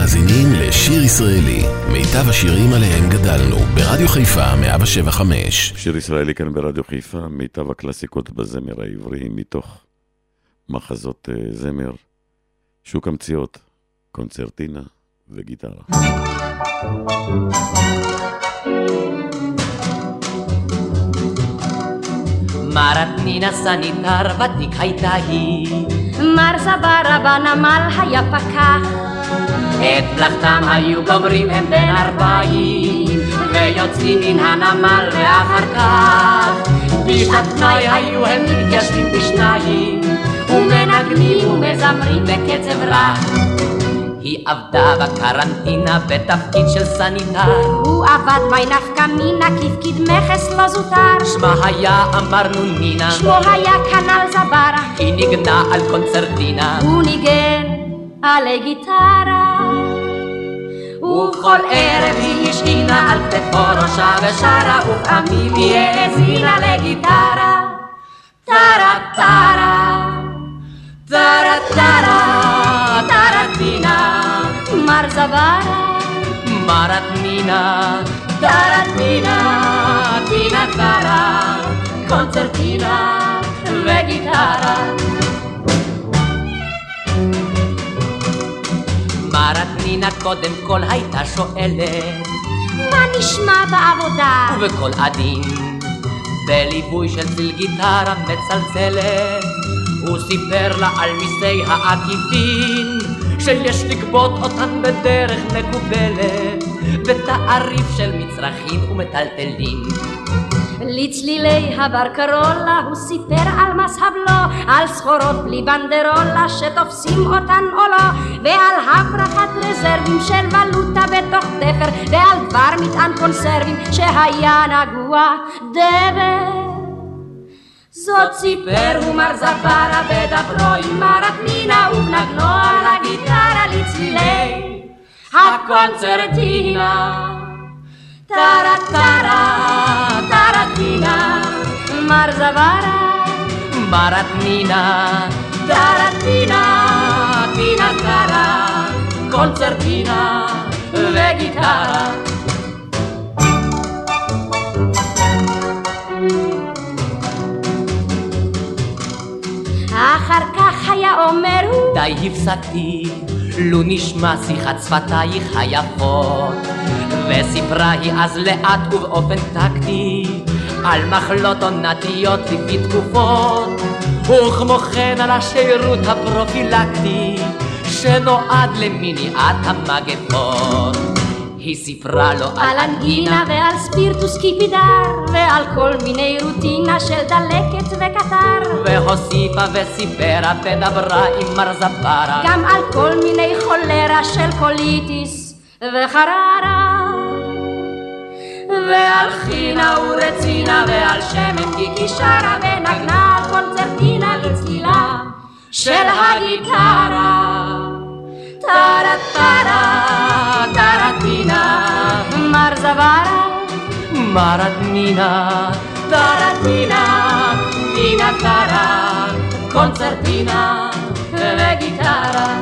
מאזינים לשיר ישראלי, מיטב השירים עליהם גדלנו, ברדיו חיפה 175. שיר ישראלי כאן ברדיו חיפה, מיטב הקלאסיקות בזמר העברי, מתוך מחזות uh, זמר, שוק המציאות, קונצרטינה וגיטרה. מרתנינה סניטר ותיק הייתה היא. מר זברה בנמל היה פקח. את מלאכתם היו גומרים הם בן ארבעים, ויוצאים מן הנמל ואחר כך. בשעת פנאי היו הם מתיישבים בשניים, ומנגנים ומזמרים בקצב רע. היא עבדה בקרנטינה בתפקיד של סניטר. הוא עבד בי נפקא מינה כפקיד מכס לא זוטר. שמה היה אמרנו נינה. שמו היה כנ"ל זברה. היא ניגנה על קונצרטינה. הוא ניגן עלי גיטרה. ובכל ערב היא השכינה על כתפו ראשה ושרה, ופעמים היא האזינה לגיטרה. טרה טרה, טרה טרה, טרטינה. מר זברה, מרתנינה, טרטינה, טינה טרה, קונצרטינה וגיטרה. מרתנינה קודם כל הייתה שואלת מה נשמע בעבודה? ובקול עדין, בליווי של צליל גיטרה מצלצלת, הוא סיפר לה על מיסי העקיפין, שיש לגבות אותן בדרך מקובלת, בתעריף של מצרכים ומטלטלים. לצלילי הברקרולה הוא סיפר על מס הבלו, על סחורות בלי בנדרולה שתופסים אותן או לא, ועל הברחת רזרבים של ולוטה בתוך תפר, ועל דבר מטען קונסרבים שהיה נגוע דבר. זאת סיפר הוא מר זברה בדברו עם מרת מינה ובנגנו על הגיטרה לצלילי הקונצרטינה. טרה טרה זברה מרתנינה, טרטינה טינה טרה, קונצרטינה וגיטרה. אחר כך היה אומר הוא די הפסקתי, לו נשמע שיחת שפתייך היפות. וסיפרה היא אז לאט ובאופן טקטי, על מחלות עונתיות לפי תקופות, וכמו כן על השירות הפרופילקטי, שנועד למניעת המגפות. היא סיפרה לו על אנגינה ועל ספירטוס קיפידר ועל כל מיני רוטינה של דלקת וקטר. והוסיפה וסיפרה ודברה עם מר זברה. גם על כל מיני חולרה של קוליטיס וחררה ועל חינה ורצינה ועל שמן גיקי שרה ונגנה קונצרטינה לצלילה של הגיטרה. טרה טרה טרטינה מר זברה מרתנינה טרטינה טינה טרה קונצרטינה וגיטרה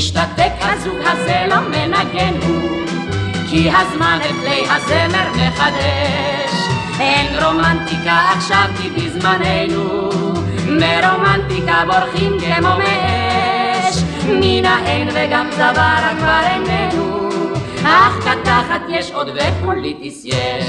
השתתק הזוג הזה לא מנגן הוא כי הזמן את כלי הזמר מחדש. אין רומנטיקה עכשיו כי בזמננו מרומנטיקה בורחים כמו מאש. נינה אין וגם צווארה כבר איננו אך קטחת יש עוד ופוליטיס יש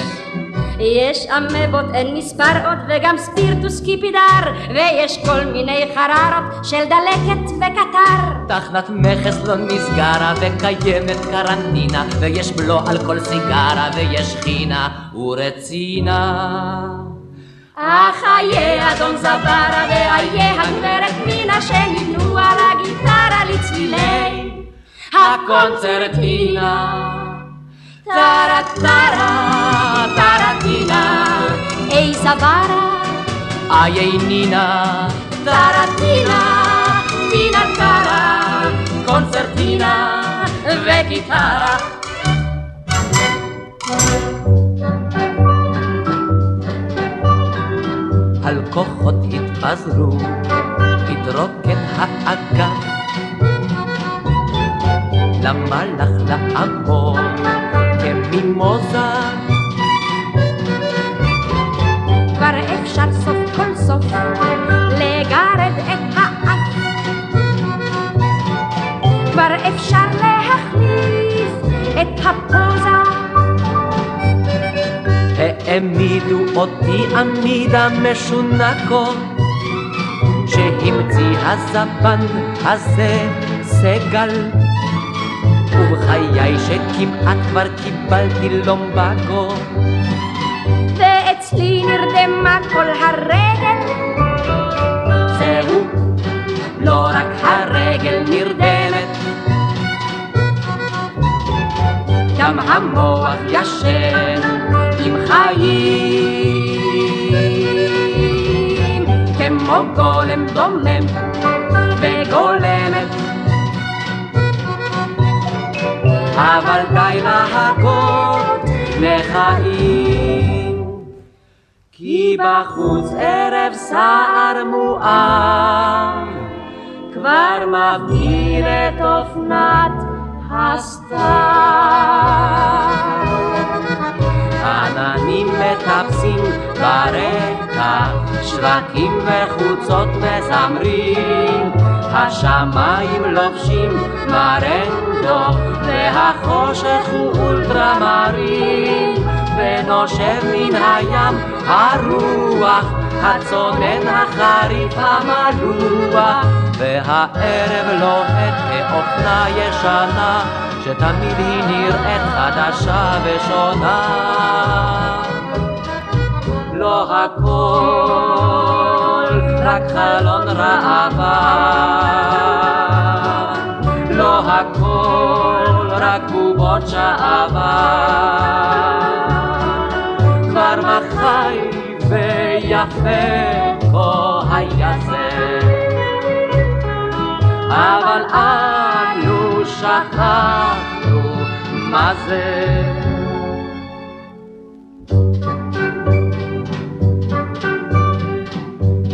יש אמבות אין מספר עוד וגם ספירטוס קיפידר ויש כל מיני חררות של דלקת וקטר תחנת מכס לא נסגרה וקיימת קרנטינה ויש בלו על כל סיגרה ויש חינה ורצינה. אך איה אדון זברה ואיה הגברת מינה שנבנו על הגיטרה לצלילי. הקונצרטינה טרה טרה טרטינה זברה איי נינה טרטינה טינה טרה קונצרטינה וגיטרה על כוחות התפזרו, התרוקן האגף. למלאך לעמוד כמימוזה. כבר אפשר סוף כל סוף לגרד את האף. כבר אפשר להחליף את הפוזה. העמידו אותי עמידה משונקו, שהמציא הזבן הזה סגל. ובחיי שכמעט כבר קיבלתי לומבקו. ואצלי נרדמה כל הרגל. זהו, לא רק הרגל נרדמת, גם המוח ישן עם חיים, כמו גולם דומם וגולמת. אבל די להכות לחיים. כי בחוץ ערב סער מואר, כבר מבהיל את אופנת הסתיו. עננים מטפסים ברקע, שרקים וחוצות מזמרים, השמיים לובשים מרנדו, והחושך הוא אולטרמרים, ונושב מן הים הרוח, הצונן החריף המלוח, והערב לוהט כאופנה ישנה, שתמיד היא נראית חדשה ושונה. לא הכל רק חלון ראווה, לא הכל רק בובות שעבה. ויפה כה היה זה, אבל אנו שכחנו מה זה.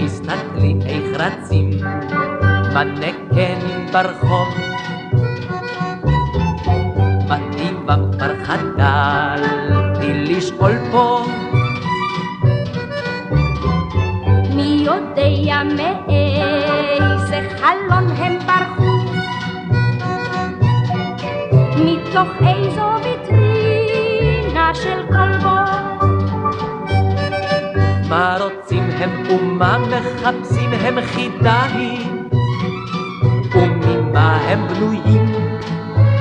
הסתכלי איך רצים מנקן ברחוב הם חידה היא וממה הם בנויים?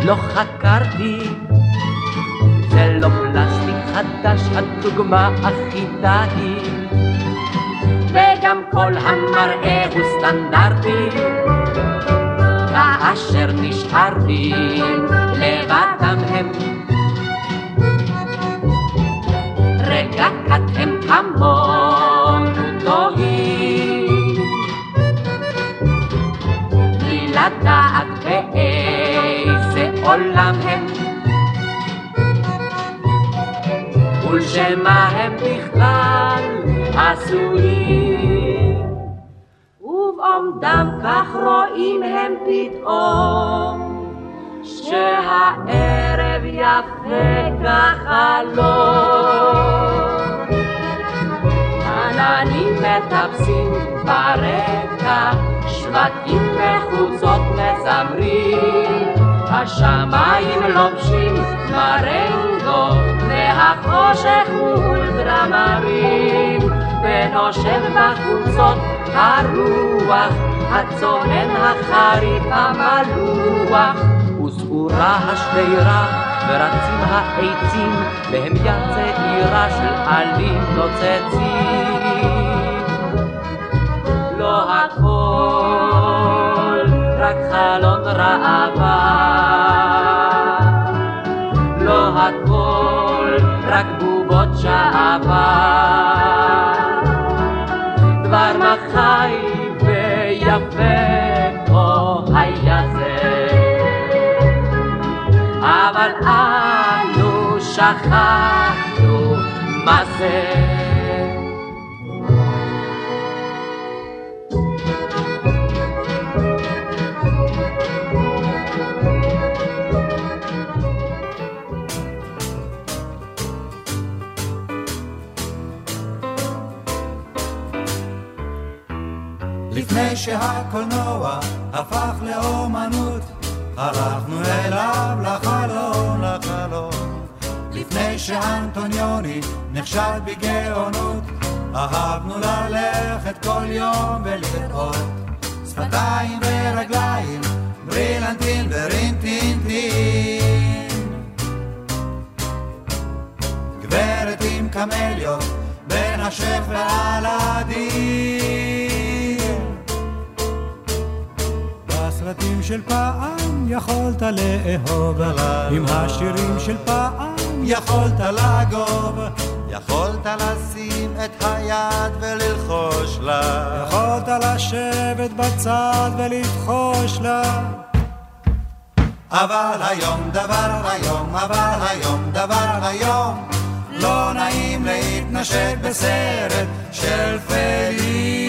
לא חקרתי. זה לא פלסטיק חדש הדוגמה אחידה היא וגם כל המראה הוא סטנדרטי. כאשר נשארתי לבדם הם עשויים ובעומדם כך רואים הם פתאום שהערב יפה ונושב בחוצות הרוח, הצונן החריף המלוח. וסעורה השדרה ורצים העצים בהמיית צעירה של עלים נוצצים. לא הכל רק חלון ראווה, שכחנו מה זה. לפני שהקולנוע הפך לאומנות, הלכנו אליו לחלום לחלום. לפני שאנטוניוני נחשד בגאונות, אהבנו ללכת כל יום ולראות שפתיים ורגליים, ברילנטין ורינטינטין. גברת עם קמליות, בין השף והלדין. בסרטים של פעם יכולת לאהוב, עם השירים של פעם יכולת לגוב. יכולת לשים את היד וללחוש לה. יכולת לשבת בצד ולבחוש לה. אבל היום דבר היום, אבל היום דבר היום. לא נעים להתנשק בסרט של פליני.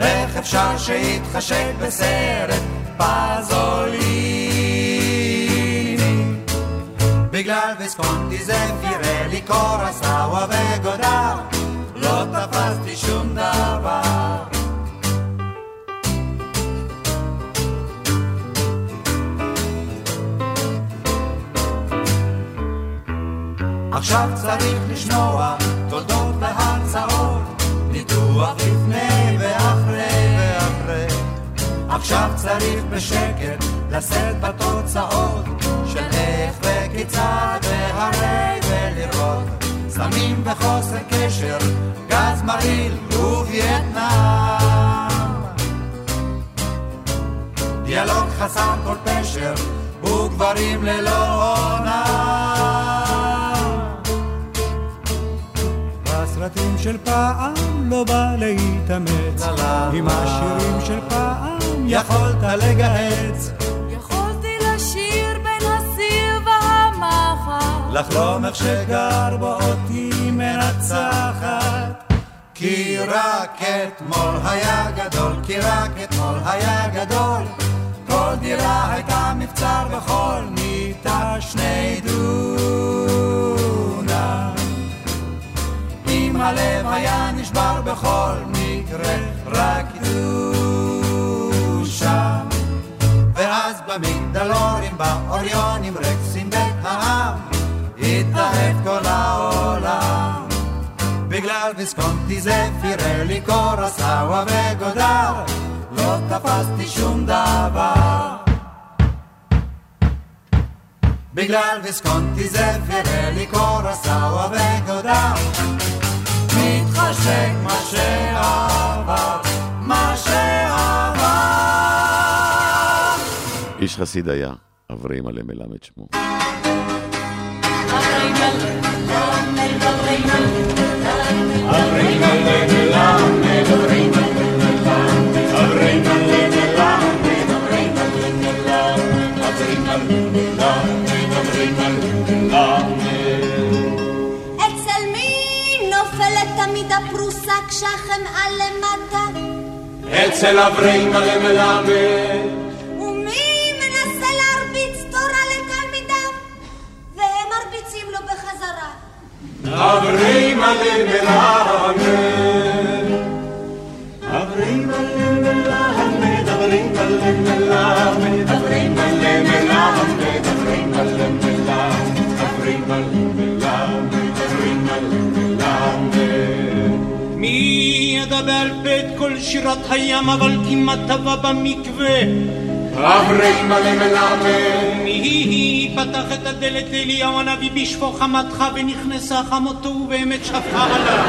איך אפשר שיתחשק בסרט פזוליני? בגלל ויסקונטי זה פירלי קורסאווה וגודר, לא תפסתי שום דבר. עכשיו צריך לשמוע תולדות והרצאות, ניתוח לפני ואחרי ואחרי. עכשיו צריך בשקט לשאת בתוצאות של איך וכיצד והרי ולראות סמים וחוסר קשר, גז מרעיל ווייטנאם. דיאלוג חסר כל פשר וגברים ללא עונה. בסרטים של פעם לא בא להתאמץ, עם השירים של פעם יכולת לגהץ. לחלום איך שגר בו אותי מנצחת. כי רק אתמול היה גדול, כי רק אתמול היה גדול. כל דירה הייתה מבצר וכל מיטה שני דונם. אם הלב היה נשבר בכל מקרה, רק דושה. ואז במגדלורים, באוריונים, רקסים בית העם, התאהב כל העולם. בגלל ויסקונטי זה פירלי קורסאווה וגודר, לא תפסתי שום דבר. בגלל ויסקונטי זה פירלי קורסאווה וגודר, מתחשק מה שעבר, מה שעבר. איש חסיד היה, אברהם עלי מלמד שמו. אצל מי נופלת תמיד הפרוסה כשהחמאה למטה? אצל אברהם עלי מלמד אברהם עלי מלמד אברהם עלי מלמד אברהם עלי מלמד אברהם עלי מלמד אברהם עלי מלמד אברהם עלי מלמד אברהם עלי מלמד מי ידבר בית כל שירת הים אבל כמעט טבע במקווה אברהם עלי מלמד. מי פתח את הדלת לאליהו הנביא בשפוך חמתך ונכנסה חמותו ובאמת שפכה עליו.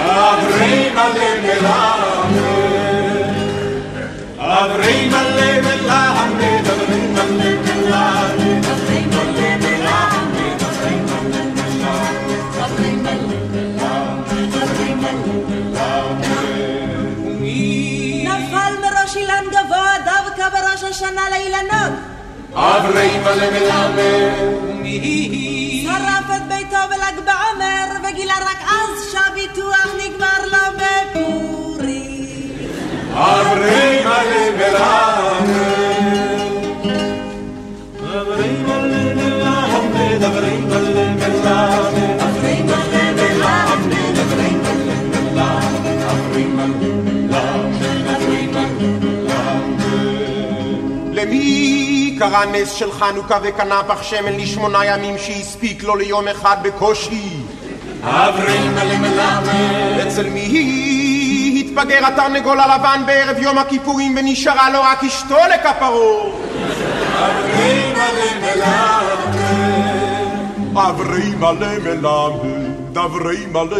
אברהם עלי מלמד. אברהם עלי מלמד אברהם עלי מלמד השנה לאילנות. אברהם עלי מלמד שרף את ביתו בל"ג בעומר וגילה רק אז שהביטוח נגמר קרה נס של חנוכה וקנה פח שמן לשמונה ימים שהספיק לו ליום אחד בקושי. אברי מלא מלמד. אצל מי התבגר התרנגול הלבן בערב יום הכיפורים ונשארה לו רק אשתו לכפרו? אברי מלא מלמד. אברי מלא מלמד, אברי מלא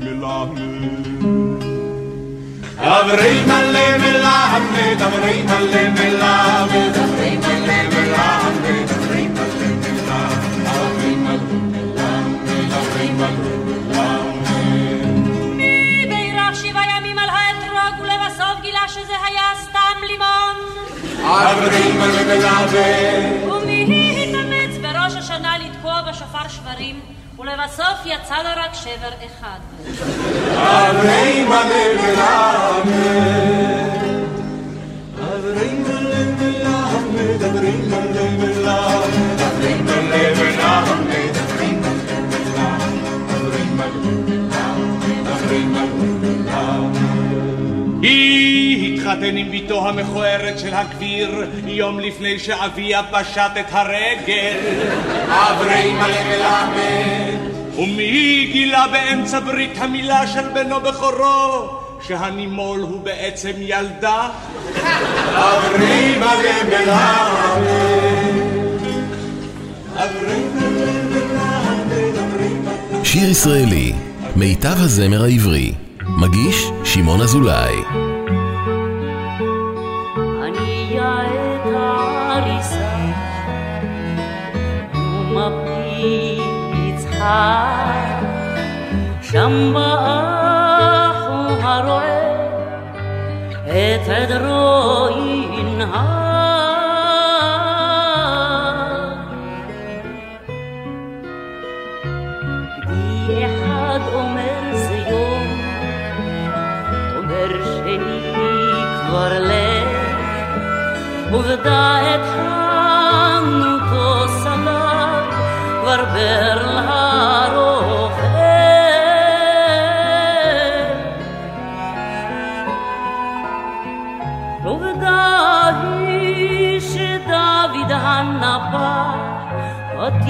מלמד, אברי מלא מלמד. אברי מלא מלמד, אברי מלא מלמד, אברי מלא מלמד, אברי מלא מלמד, אברי מלא מלמד, מי בירך שבעה ימים על האתרוג ולבסוף גילה שזה היה סתם לימון? אברי מלא מלמד, ומי התאמץ בראש השנה לתקוע בשופר שברים ולבסוף יצא לו רק שבר אחד? אברי מלא מלמד, אברי מלא מלמד, היא התחתן עם בתו המכוערת של הגביר יום לפני שאביה פשט את הרגל. אברי מלא מלמד, ומי גילה באמצע ברית המילה של בנו בכורו שהנימול הוא בעצם ילדה? אברי מלא מלמד, שיר ישראלי, מיטב הזמר העברי. מגיש שמעון אזולאי. שני כבר לך עובדה את חנותו סלל כבר ברל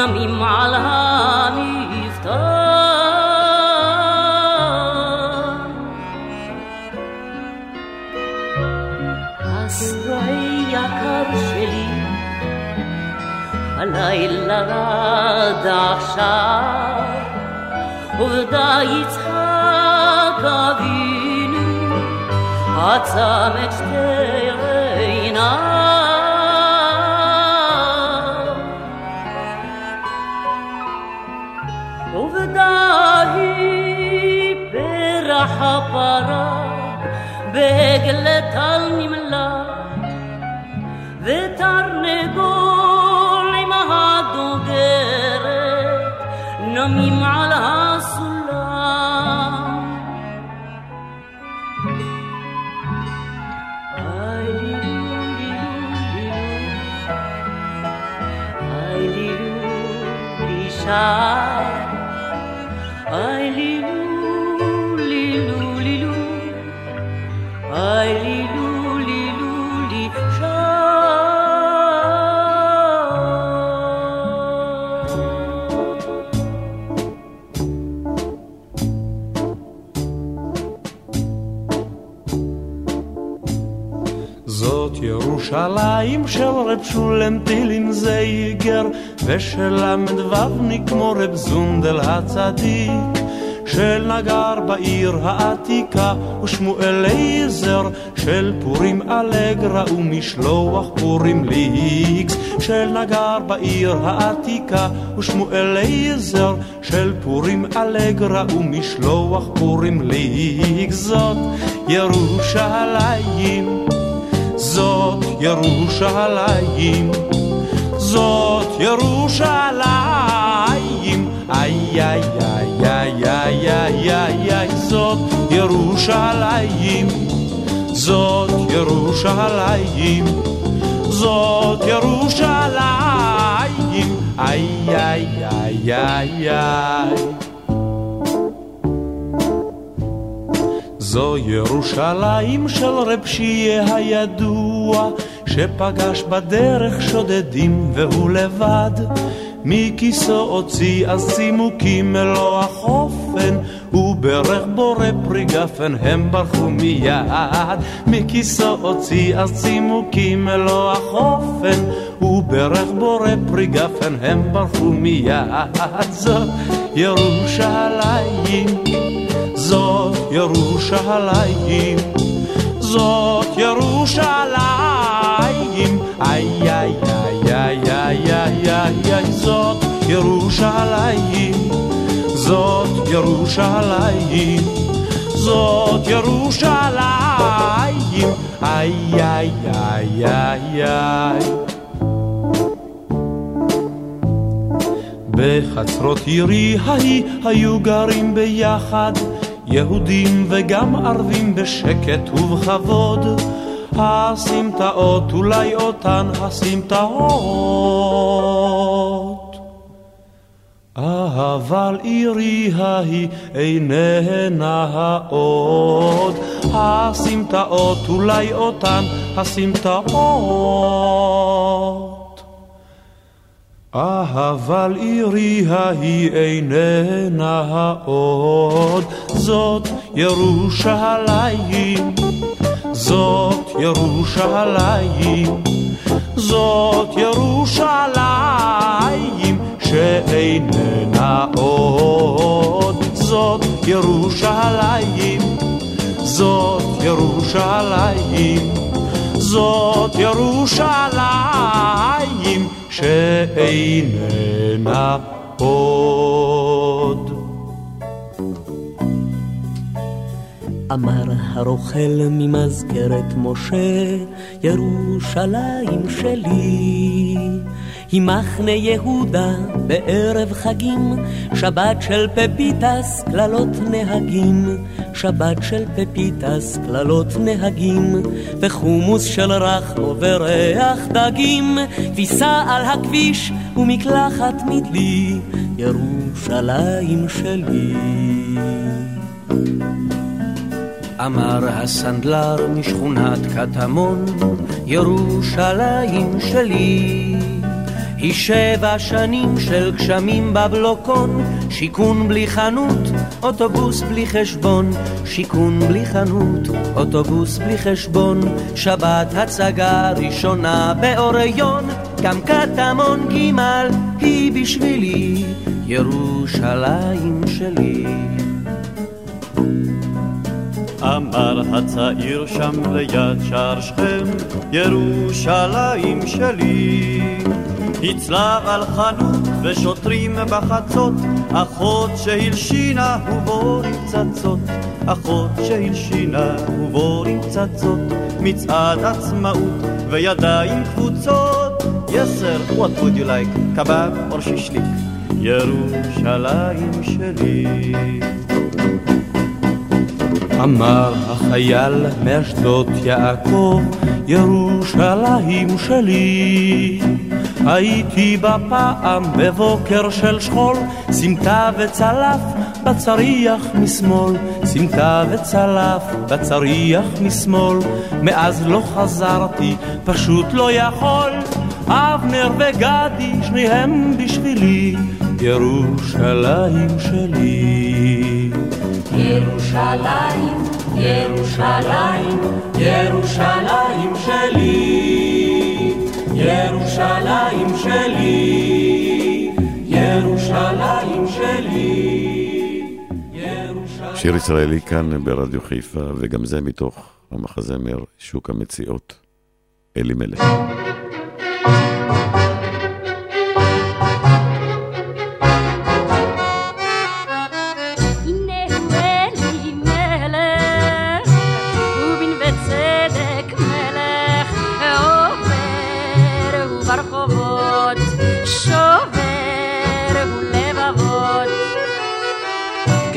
נמים על המפתח. הסרועי יקר שלי, הלילה רד עכשיו, עובדה יצחק אבינו, עצם את שתי בעגלת על נמלה ותרנגול עם הדוגרת נמים על הסולם ירושלים של רב שולם טילין זייגר ושל ל"ו כמו רב זונדל הצדיק של נגר בעיר העתיקה ושמואל אליעזר של פורים אלגרה ומשלוח פורים ליקס של נגר בעיר העתיקה ושמואל אליעזר של פורים אלגרה ומשלוח פורים ליקס זאת ירושלים זאת ירושלים, זאת ירושלים, איי איי איי איי איי איי איי איי זאת ירושלים, זאת ירושלים, זאת ירושלים, איי איי איי איי איי זו ירושלים של רב שיהיה הידוע, שפגש בדרך שודדים והוא לבד. מכיסו הוציא אז צימוקים מלוא החופן, וברך בורא פרי גפן הם ברחו מיד. מכיסו הוציא אז צימוקים מלוא החופן, וברך בורא פרי גפן הם ברחו מיד. זו ירושלים זאת ירושלים, זאת ירושלים, איי איי איי איי איי איי איי איי זאת ירושלים, זאת ירושלים, זאת ירושלים, איי איי איי איי איי בחצרות עירי ההיא היו גרים ביחד יהודים וגם ערבים בשקט ובכבוד. הסמטאות אולי אותן הסמטאות. אבל עירי ההיא איננה העוד, הסמטאות אולי אותן הסמטאות. אבל עירי ההיא איננה העוד, זאת ירושלים, זאת ירושלים, זאת ירושלים שאיננה עוד, זאת ירושלים, זאת ירושלים, זאת ירושלים שאיננה עוד. אמר הרוכל ממזכרת משה, ירושלים שלי. היא מחנה יהודה בערב חגים, שבת של פפיטס, קללות נהגים. שבת של פפיטס, קללות נהגים, וחומוס של רך וריח דגים, כביסה על הכביש ומקלחת מדלי, ירושלים שלי. אמר הסנדלר משכונת קטמון, ירושלים שלי. היא שבע שנים של גשמים בבלוקון, שיכון בלי חנות, אוטובוס בלי חשבון, שיכון בלי חנות, אוטובוס בלי חשבון, שבת הצגה ראשונה באוריון, גם קטמון ג' היא בשבילי, ירושלים שלי. אמר הצעיר שם ליד שער שכם, ירושלים שלי. הצלב על חנות ושוטרים בחצות, אחות שהלשינה ובורים צצות, אחות שהלשינה ובורים צצות, מצעד עצמאות וידיים קבוצות. Yes sir, what would you like? קבב או שישליק? ירושלים שלי. אמר החייל מאשדות יעקב, ירושלים שלי. הייתי בה פעם בבוקר של שכול, סמטה וצלף בצריח משמאל, סמטה וצלף בצריח משמאל, מאז לא חזרתי, פשוט לא יכול. אבנר וגדי, שניהם בשבילי, ירושלים שלי. ירושלים, ירושלים, ירושלים שלי, ירושלים שלי, ירושלים שלי. שיר ישראלי כאן ברדיו חיפה, וגם זה מתוך המחזמר שוק המציאות, אלימלך.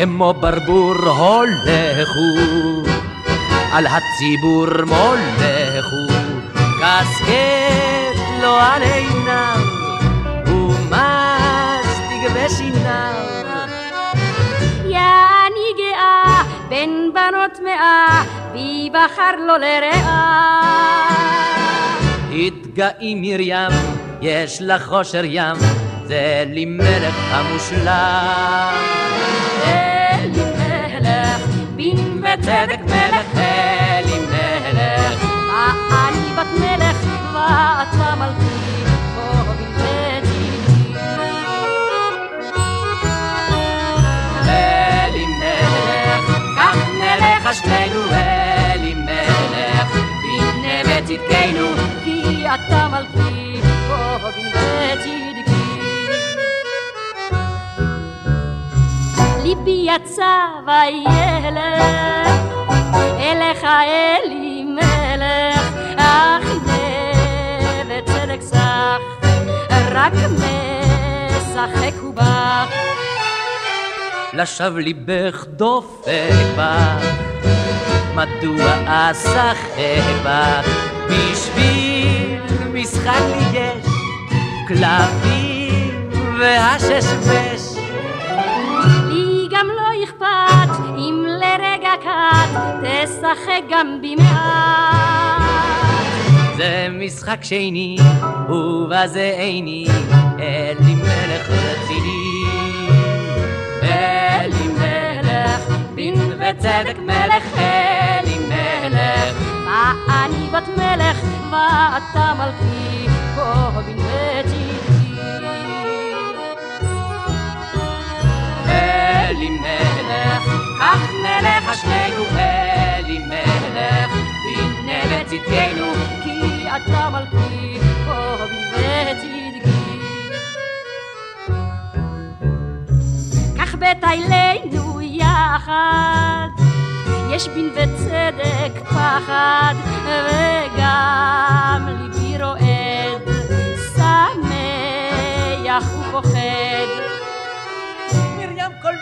כמו ברבור הולכו, על הציבור מולכו, קסקט לו על עיניו, ומסטיג בשיניו. יעני גאה בין בנות מאה, בי בחר לו לרעה. התגאי מרים, יש לך חושר ים, זה לי מלך המושלם. אלימלך, בין וצדק מלך. אני בת מלך ואתה מלכי, בוא בלבדי. אלימלך, כך נלך שנינו אלימלך, בנה וצדקנו, כי אתה מלכי, יצא וילך אליך אלי מלך אך הנה וצדק סך רק משחק הוא בך לשווא ליבך דופק בך, מדוע אשחק בך? בשביל משחק לי יש כלבים והששבש. לרגע קט תשחק גם במעט זה משחק שני, ובזה איני, אלי מלך רציני. אלי מלך, דין וצדק מלך, אלי מלך. אני בת מלך ואתה מלכי, בוא בנבטי. אלי מלך, כך נלך שנינו, אלי מלך, והנה בצדקנו, כי אתה מלכי, בוא בצדקי. כך בטיילנו יחד, יש בין וצדק פחד, וגם ליבי רועד, שמח ופוחד. מרים כל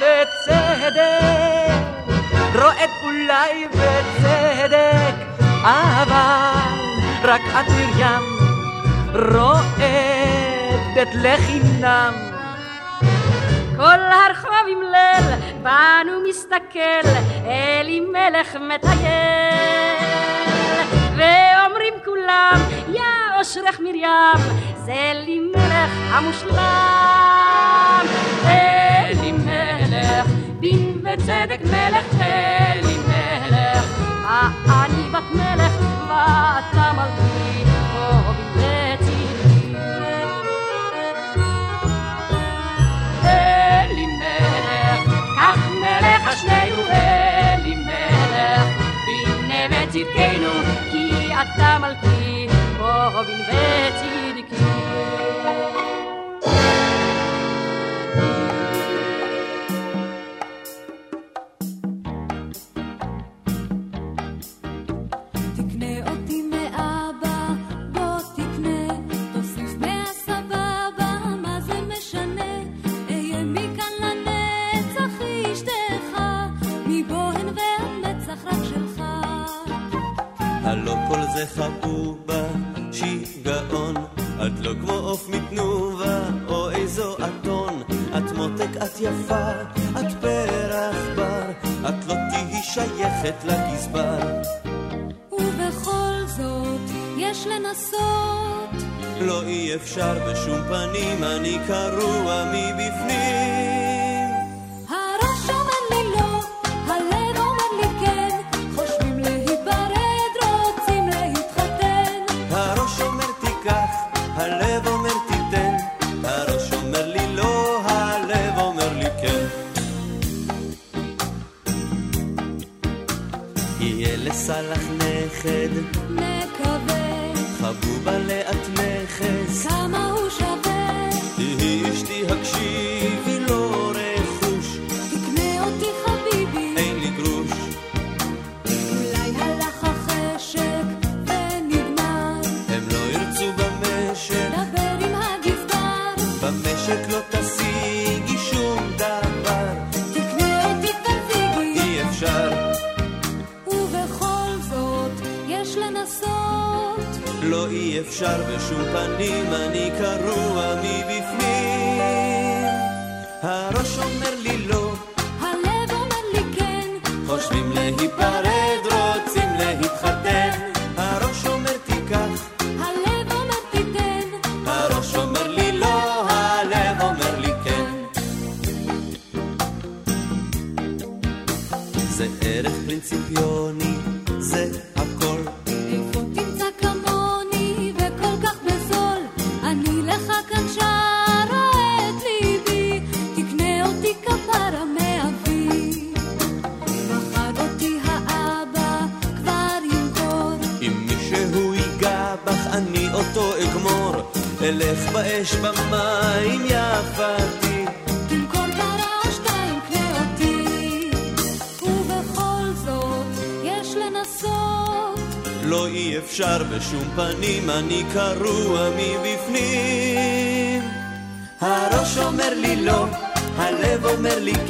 בצדק, רועד אולי בצדק, אבל רק את מרים רועדת לחינם. כל הרחוב עם ליל, בנו מסתכל, אלי מלך מטייל. ואומרים כולם, יא אושרך מרים, זה לי מלך המושלם. אלי מלך, דין וצדק מלך, אלי מלך, אני בת מלך ואתה מלכי, בוא בלתי. אלי מלך, כך נלך שנינו אלי מלך, והנה בצדקנו, כי אתה מלכי, בוא בצדקי. הלא כל זה חבובה, שיגעון, את לא כמו עוף מתנובה, או איזו אתון, את מותק, את יפה, את פרח בר, את לא תהיי שייכת לגזבר. ובכל זאת, יש לנסות, לא אי אפשר בשום פנים, אני קרוע מבפנים.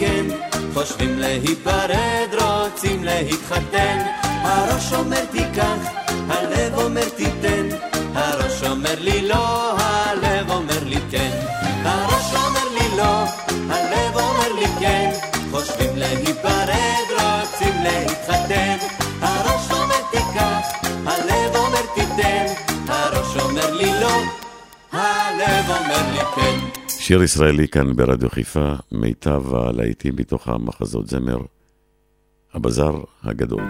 כן, חושבים להיפרד, רוצים להתחתן. הראש אומר תיקח, הלב אומר תיתן. הראש אומר לי לא, הלב אומר לי כן. הראש אומר לי לא, הלב אומר לי כן, חושבים להיפרד, רוצים להתחתן. הראש אומר תיקח, הלב אומר תיתן. הראש אומר לי לא, הלב אומר לי כן. שיר ישראלי כאן ברדיו חיפה, מיטב הלהיטים מתוך המחזות זמר, הבזאר הגדול.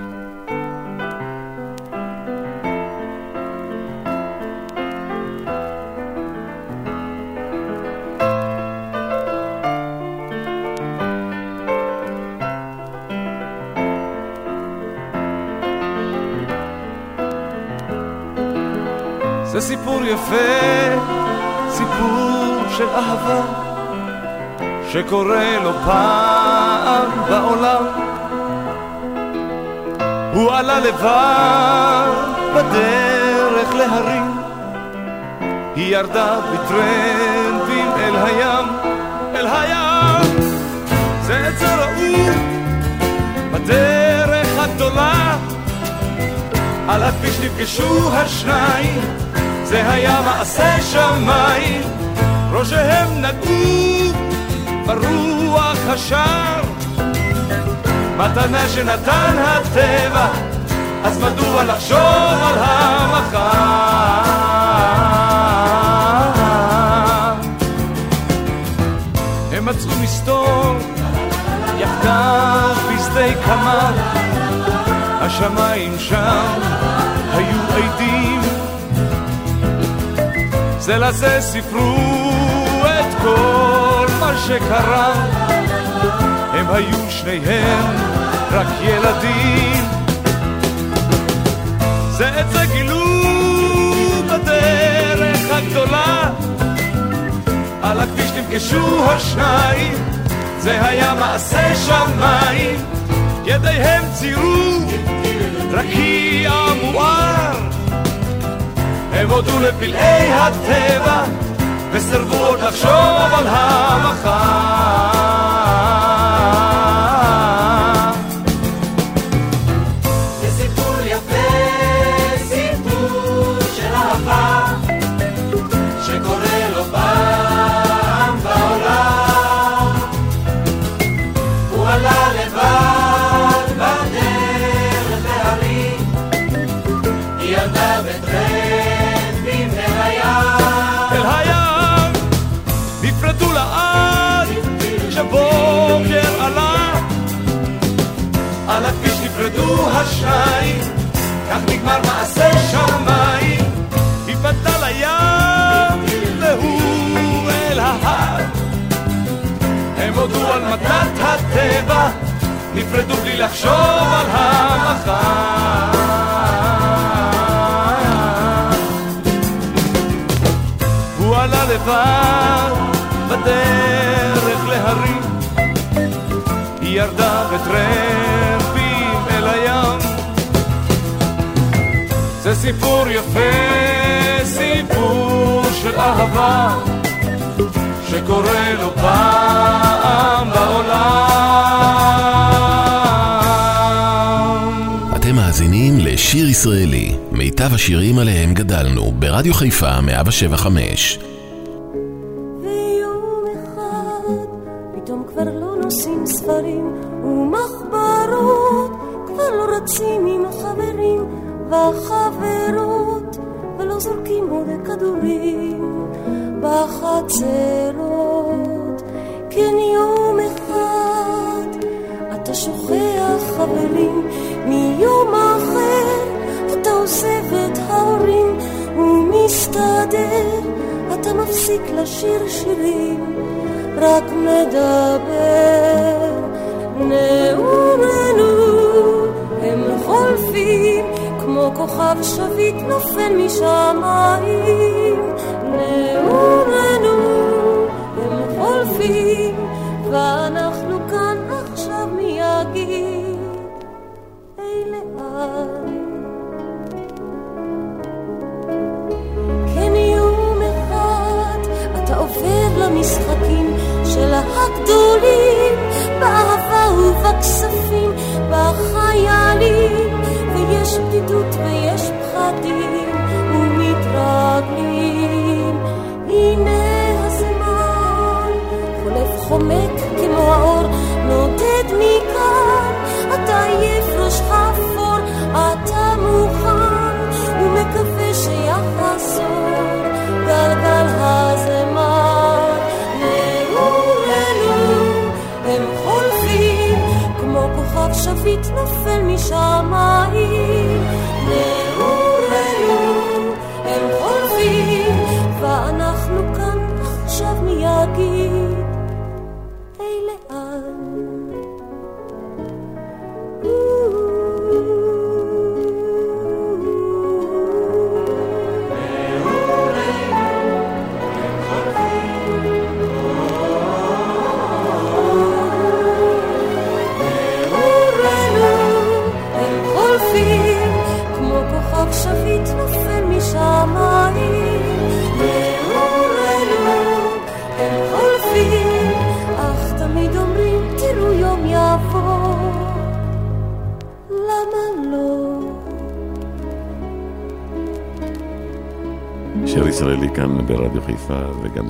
זה סיפור יפה, סיפור של אהבה, שקורה לו פעם בעולם. הוא עלה לבד בדרך להרים, היא ירדה בטרמפים אל הים, אל הים. זה עצה רעום בדרך הגדולה, על הכביש נפגשו השניים, זה היה מעשה שמיים, ראשיהם נגעו ברוח השער. מתנה שנתן הטבע, אז מדוע לחשוב על המחר? הם מצאו מסתור יחדיו בשדה קמר, השמיים שם היו עדים זה לזה כל מה שקרה הם היו שניהם רק ילדים. זה את זה גילו בדרך הגדולה. על הכביש נפגשו השניים זה היה מעשה שמיים. ידיהם ציירו רקיע מואר הם הודו לפלאי הטבע וסירבו עוד לחשוב על המחר. נגמר מעשה שמיים. פנתה לים והוא אל ההר. הם הודו על מתת הטבע נפרדו בלי לחשוב על המחר. בדרך להרים. היא ירדה בטרמפים סיפור יפה, סיפור של אהבה שקורה לו פעם בעולם אתם מאזינים לשיר ישראלי, מיטב השירים עליהם גדלנו, ברדיו חיפה 175. מפסיק לשיר שירים, רק מדבר. נעורנו, הם חולפים, כמו כוכב שביט נופל משמיים. נעורנו, הם חולפים, ואנחנו עובר למשחקים של הגדולים באהבה ובכספים, בחיילים. ויש בדידות ויש פחדים ומתרגלים. הנה הזמן חולף חומק כמו האור נודד מכאן. אתה עייף ראשך אפור אתה מוכן ומקווה שיחזור. גלגל שביט נופל משמיים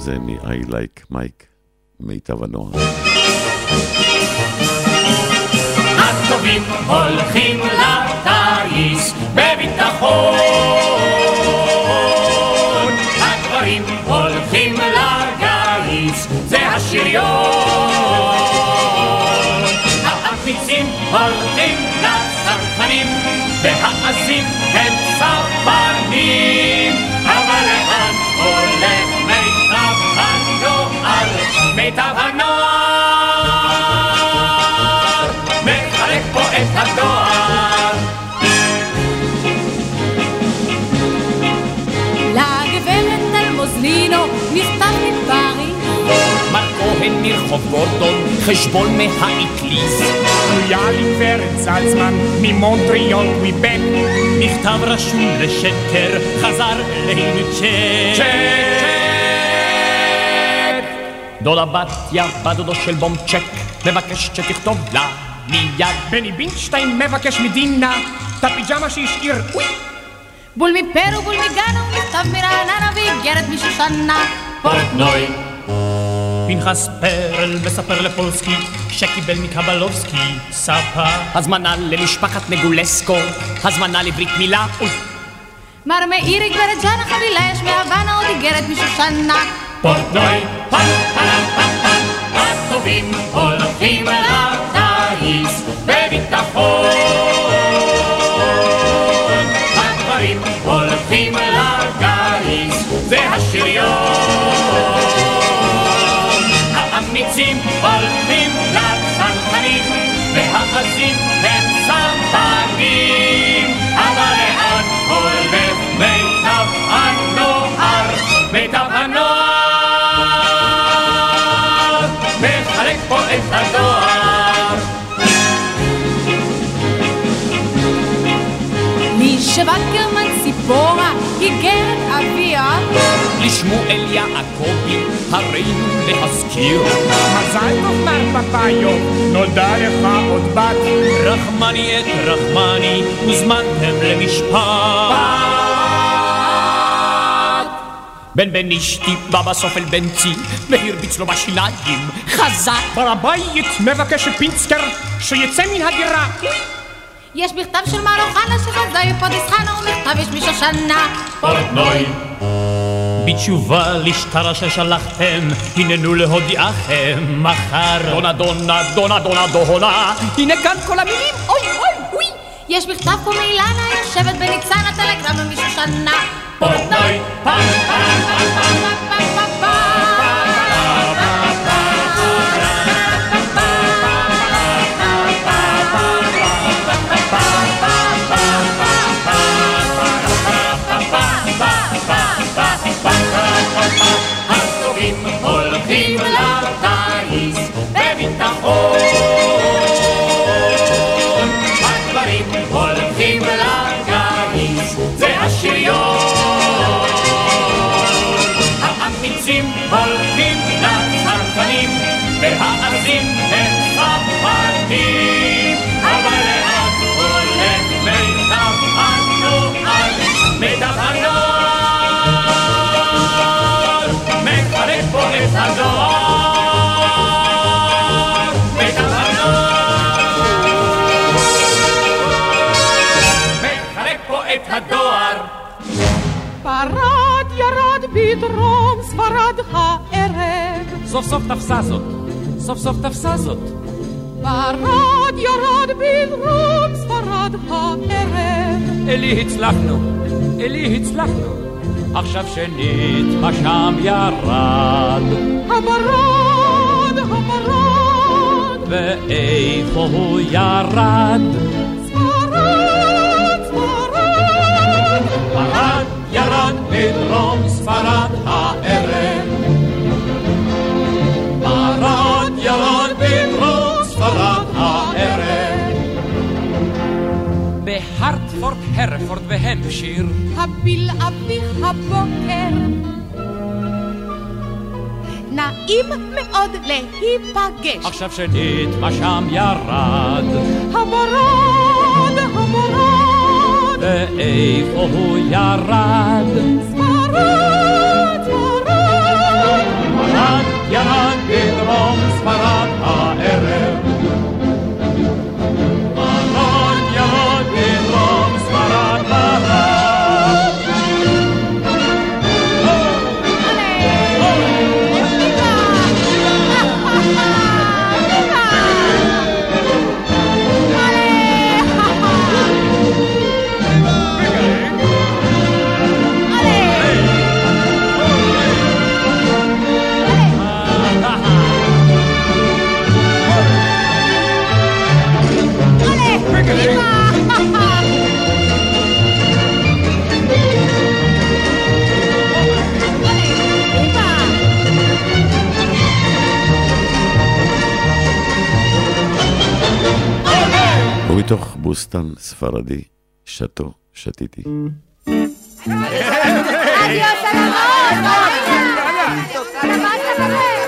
זה מ-I Like Mike, מיטב הנוער. הטובים הולכים הולכים לצרכנים, והעזים מיטב הנוער מחלק פה את הדואר. לגברת אלמוזלינו מכתב מפריז מר כהן מרחוב גורדון, חשבון מהאטליז. לויאלי גברת זלצמן, ממונטריאול קוויבק, מכתב רשום לשקר, חזר אלינו צ'ק. צ'ק! דודה בתיה, בת דודו של בומצ'ק, מבקש שתכתוב לה מיד. בני בינשטיין מבקש מדינה, את הפיג'מה שהשאיר, אוי! בול מפרו בול מגנו מכתב מרעננה ואיגרת משושנה פורטנוי. פנחס פרל מספר לפולסקי שקיבל מקבלובסקי ספה הזמנה למשפחת נגולסקו, הזמנה לברית מילה, אוי. מר מאיר גברת ג'אנה חבילה יש מהוואנה עוד איגרת משושנה פורטנוי. פן פן פן פן, הטובים הולכים לטיס בביטחון. הגברים הולכים לגיס, זה השריון. לשבקרמן ציפורה איגרת אביה לשמואל יעקבי הרינו להזכיר. מזל טוב מר פפאיו, נולדה לך עוד בת. רחמני את רחמני, הוזמנתם למשפט. בן בן אשתי בא בסוף אל בנצי, והרביץ לו בשיניים, חזק. בר הבית מבקש פינסקר שיצא מן הדירה. יש מכתב של מר אוחנה שחזאי פרדס חנה ומכתב יש משושנה. פורטנוי. בתשובה לשטרה ששלחתם, הננו להודיעכם מחר. דונה דונה דונה דונה דונה, הנה כאן כל המילים, אוי אוי אוי. יש מכתב פה מאילנה, יושבת בניצן הטלגרם משושנה. פורטנוי, פעם פעם פעם פעם הערב. סוף סוף תפסה זאת, סוף סוף תפסה זאת. ברד ירד בדרום ספרד הערב. אלי הצלחנו, אלי הצלחנו, עכשיו שנית מה שם ירד. המרד, המרד. ואיפה הוא ירד? ספרד, ספרד. ירד, ירד בדרום ספרד הערב. הרפורד והמפשיר. הבלעדי הבוקר. נעים מאוד להיפגש. עכשיו שנית מה שם ירד. המורד, המורד. ואיפה הוא ירד? ספרד, ספרד. מרד ירד בדרום ספרד הערב. ובתוך בוסטן ספרדי, שתו, שתיתי. Adiós a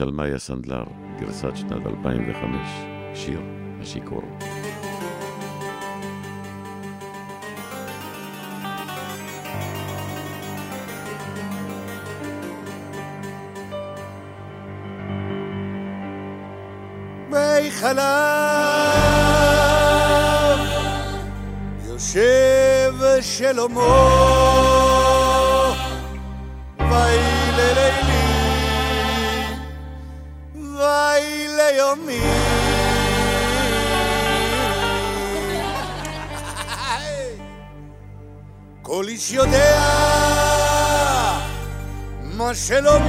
המלך ושלמיה סנדלר, גרסת שנת 2005, שיר השיכור. חלב יושב שלמה מה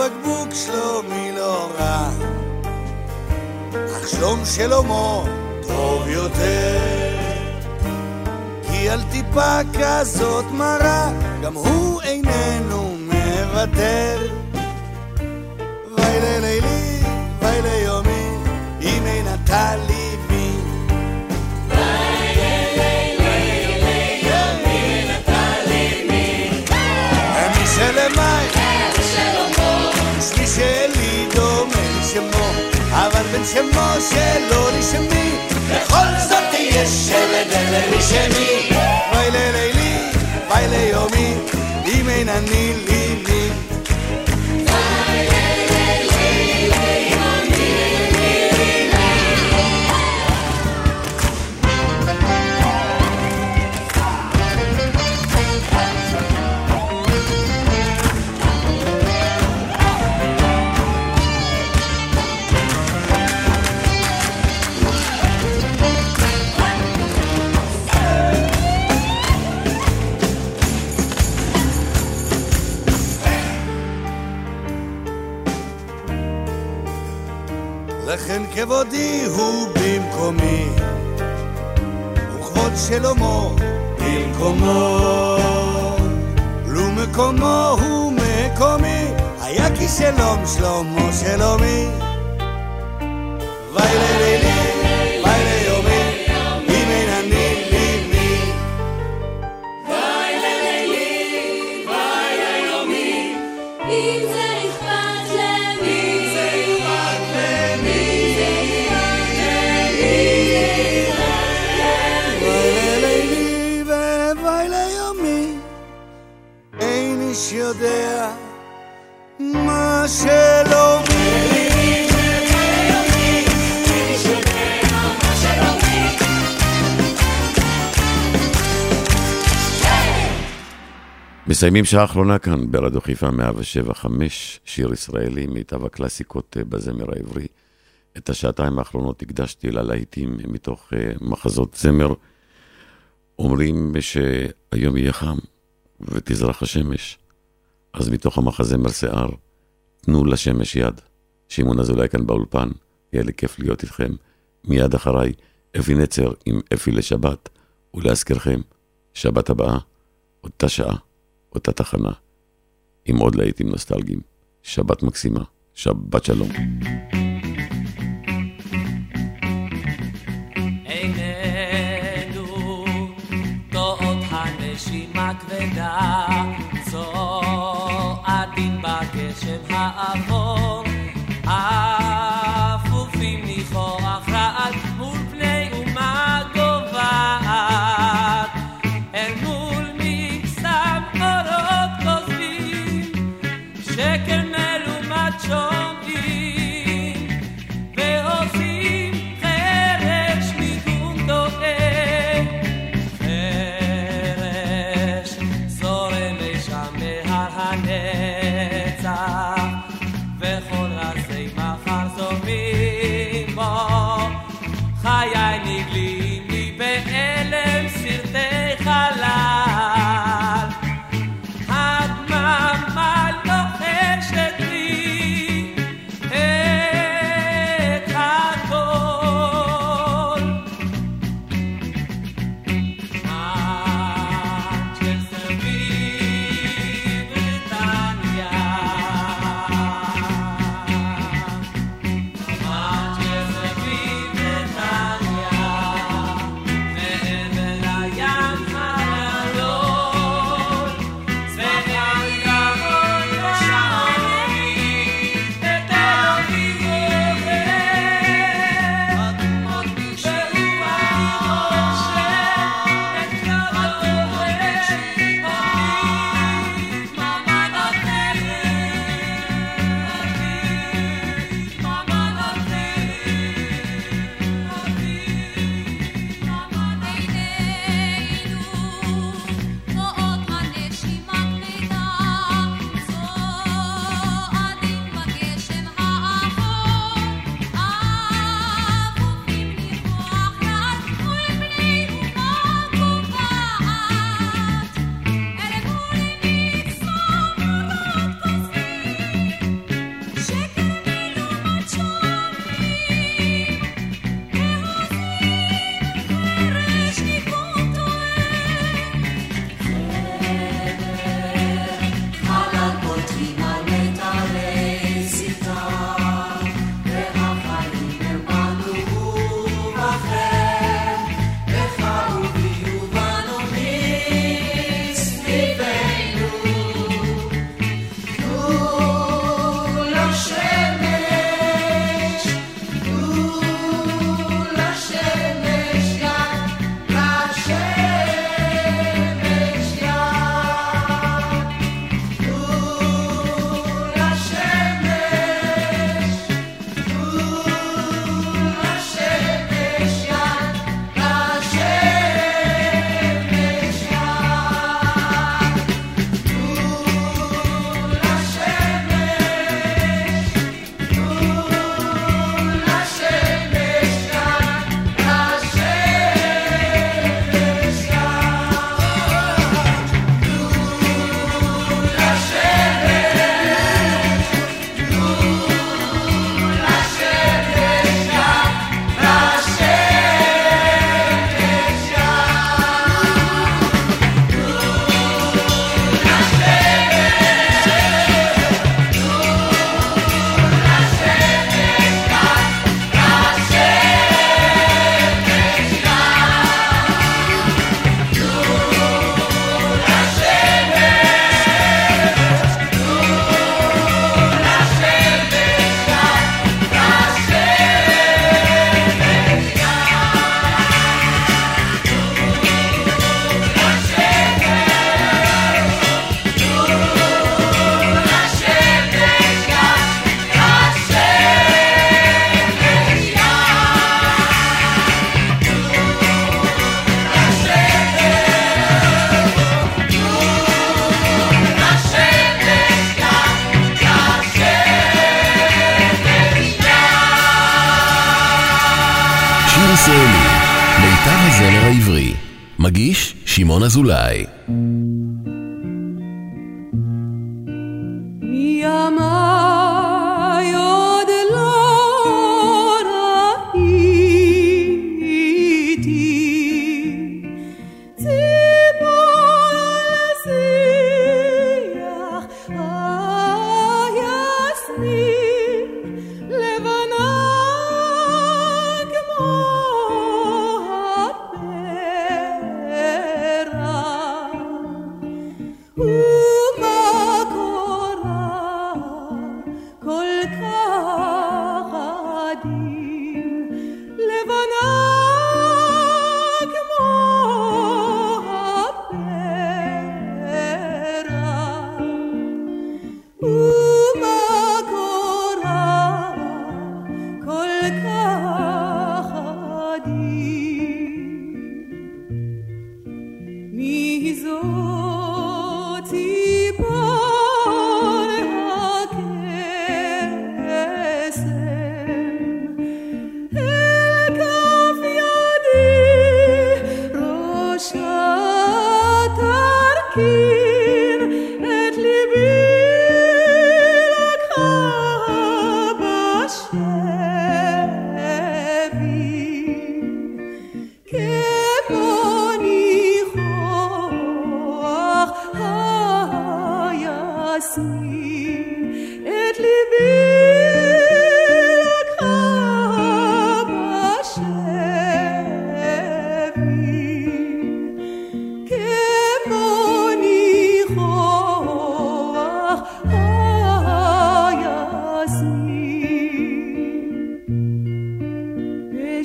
הבקבוק שלו מי לא רע שלום שלמה טוב יותר. כי על טיפה כזאת מרה, גם הוא איננו מוותר. וילה לילי, וילה יומי, אם אין אתה ליבי. שלי דומה שמו אבל בין שמו שלו לשמי, בכל זאת תהיה שלד אלה לשמי. וואי ללילי, וואי ליומי, אם אין אני לי. כבודי הוא במקומי, וכבוד שלמה במקומו. לו מקומו הוא מקומי, היה כי שלום שלמה שלומי. מסיימים שעה אחרונה כאן ברדיו חיפה 107 5, שיר ישראלי, מיטב הקלאסיקות אה, בזמר העברי. את השעתיים האחרונות הקדשתי ללהיטים מתוך אה, מחזות זמר. אומרים שהיום יהיה חם ותזרח השמש. אז מתוך המחזמר שיער, תנו לשמש יד. שמעון אזולאי כאן באולפן, יהיה לי כיף להיות איתכם. מיד אחריי, אפי נצר עם אפי לשבת, ולהזכירכם, שבת הבאה, אותה שעה, אותה תחנה, עם עוד להיטים נוסטלגיים. שבת מקסימה, שבת שלום. אזולאי.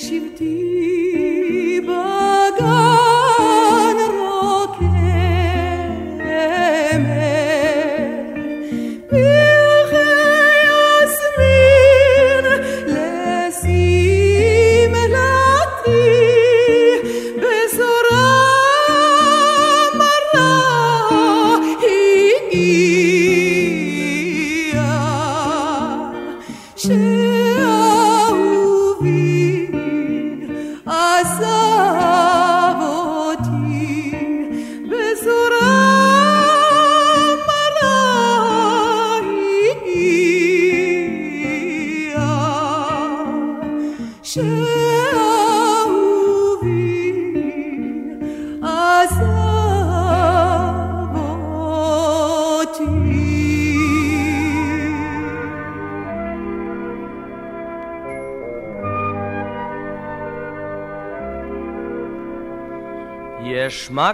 היסמין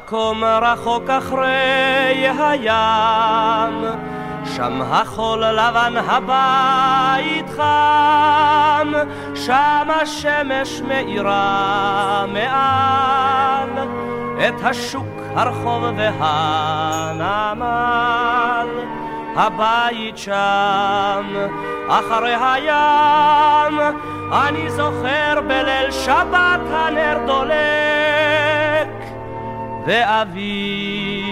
מקום רחוק אחרי הים, שם החול לבן הבית חם, שם השמש מאירה מעל. את השוק, הרחוב והנמל. הבית שם, אחרי הים, אני זוכר בליל שבת הנר דולק, ואבי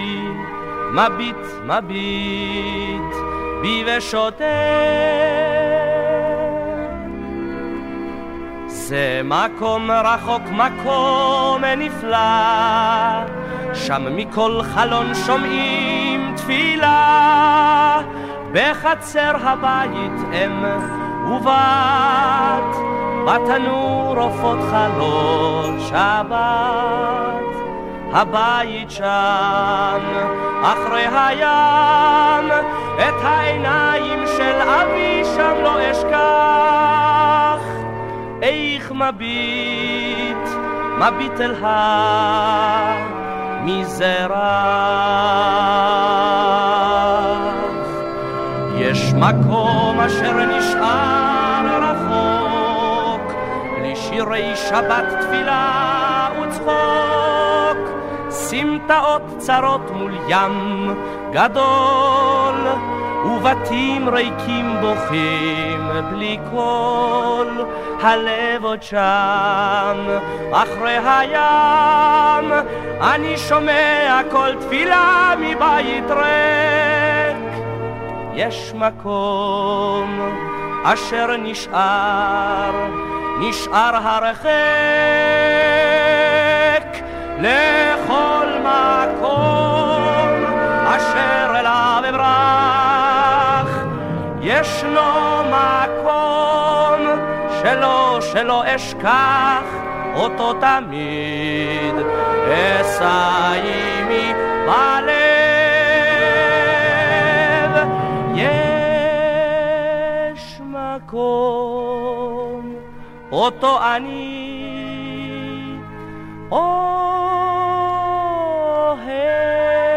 מביט מביט בי ושותק. זה מקום רחוק, מקום נפלא, שם מכל חלון שומעים תפילה, בחצר הבית אם ובת, בתנור עופות חלות שבת. הבית שם, אחרי הים, את העיניים של אבי שם לא אשכח. איך מביט, מביט אל המזרח. יש מקום אשר נשאר רחוק, לשירי שבת תפילה וצחוק, סמטאות צרות מול ים גדול, ובתים ריקים בוכים בלי קול, הלב עוד שם, אחרי הים, אני שומע כל תפילה מבית ריק. יש מקום אשר נשאר, נשאר הרחק, לכל מקום אשר אליו אברח. ישנו מקום שלא, שלא אשכח אותו תמיד, אשא עימי בלב. יש מקום אותו אני your head.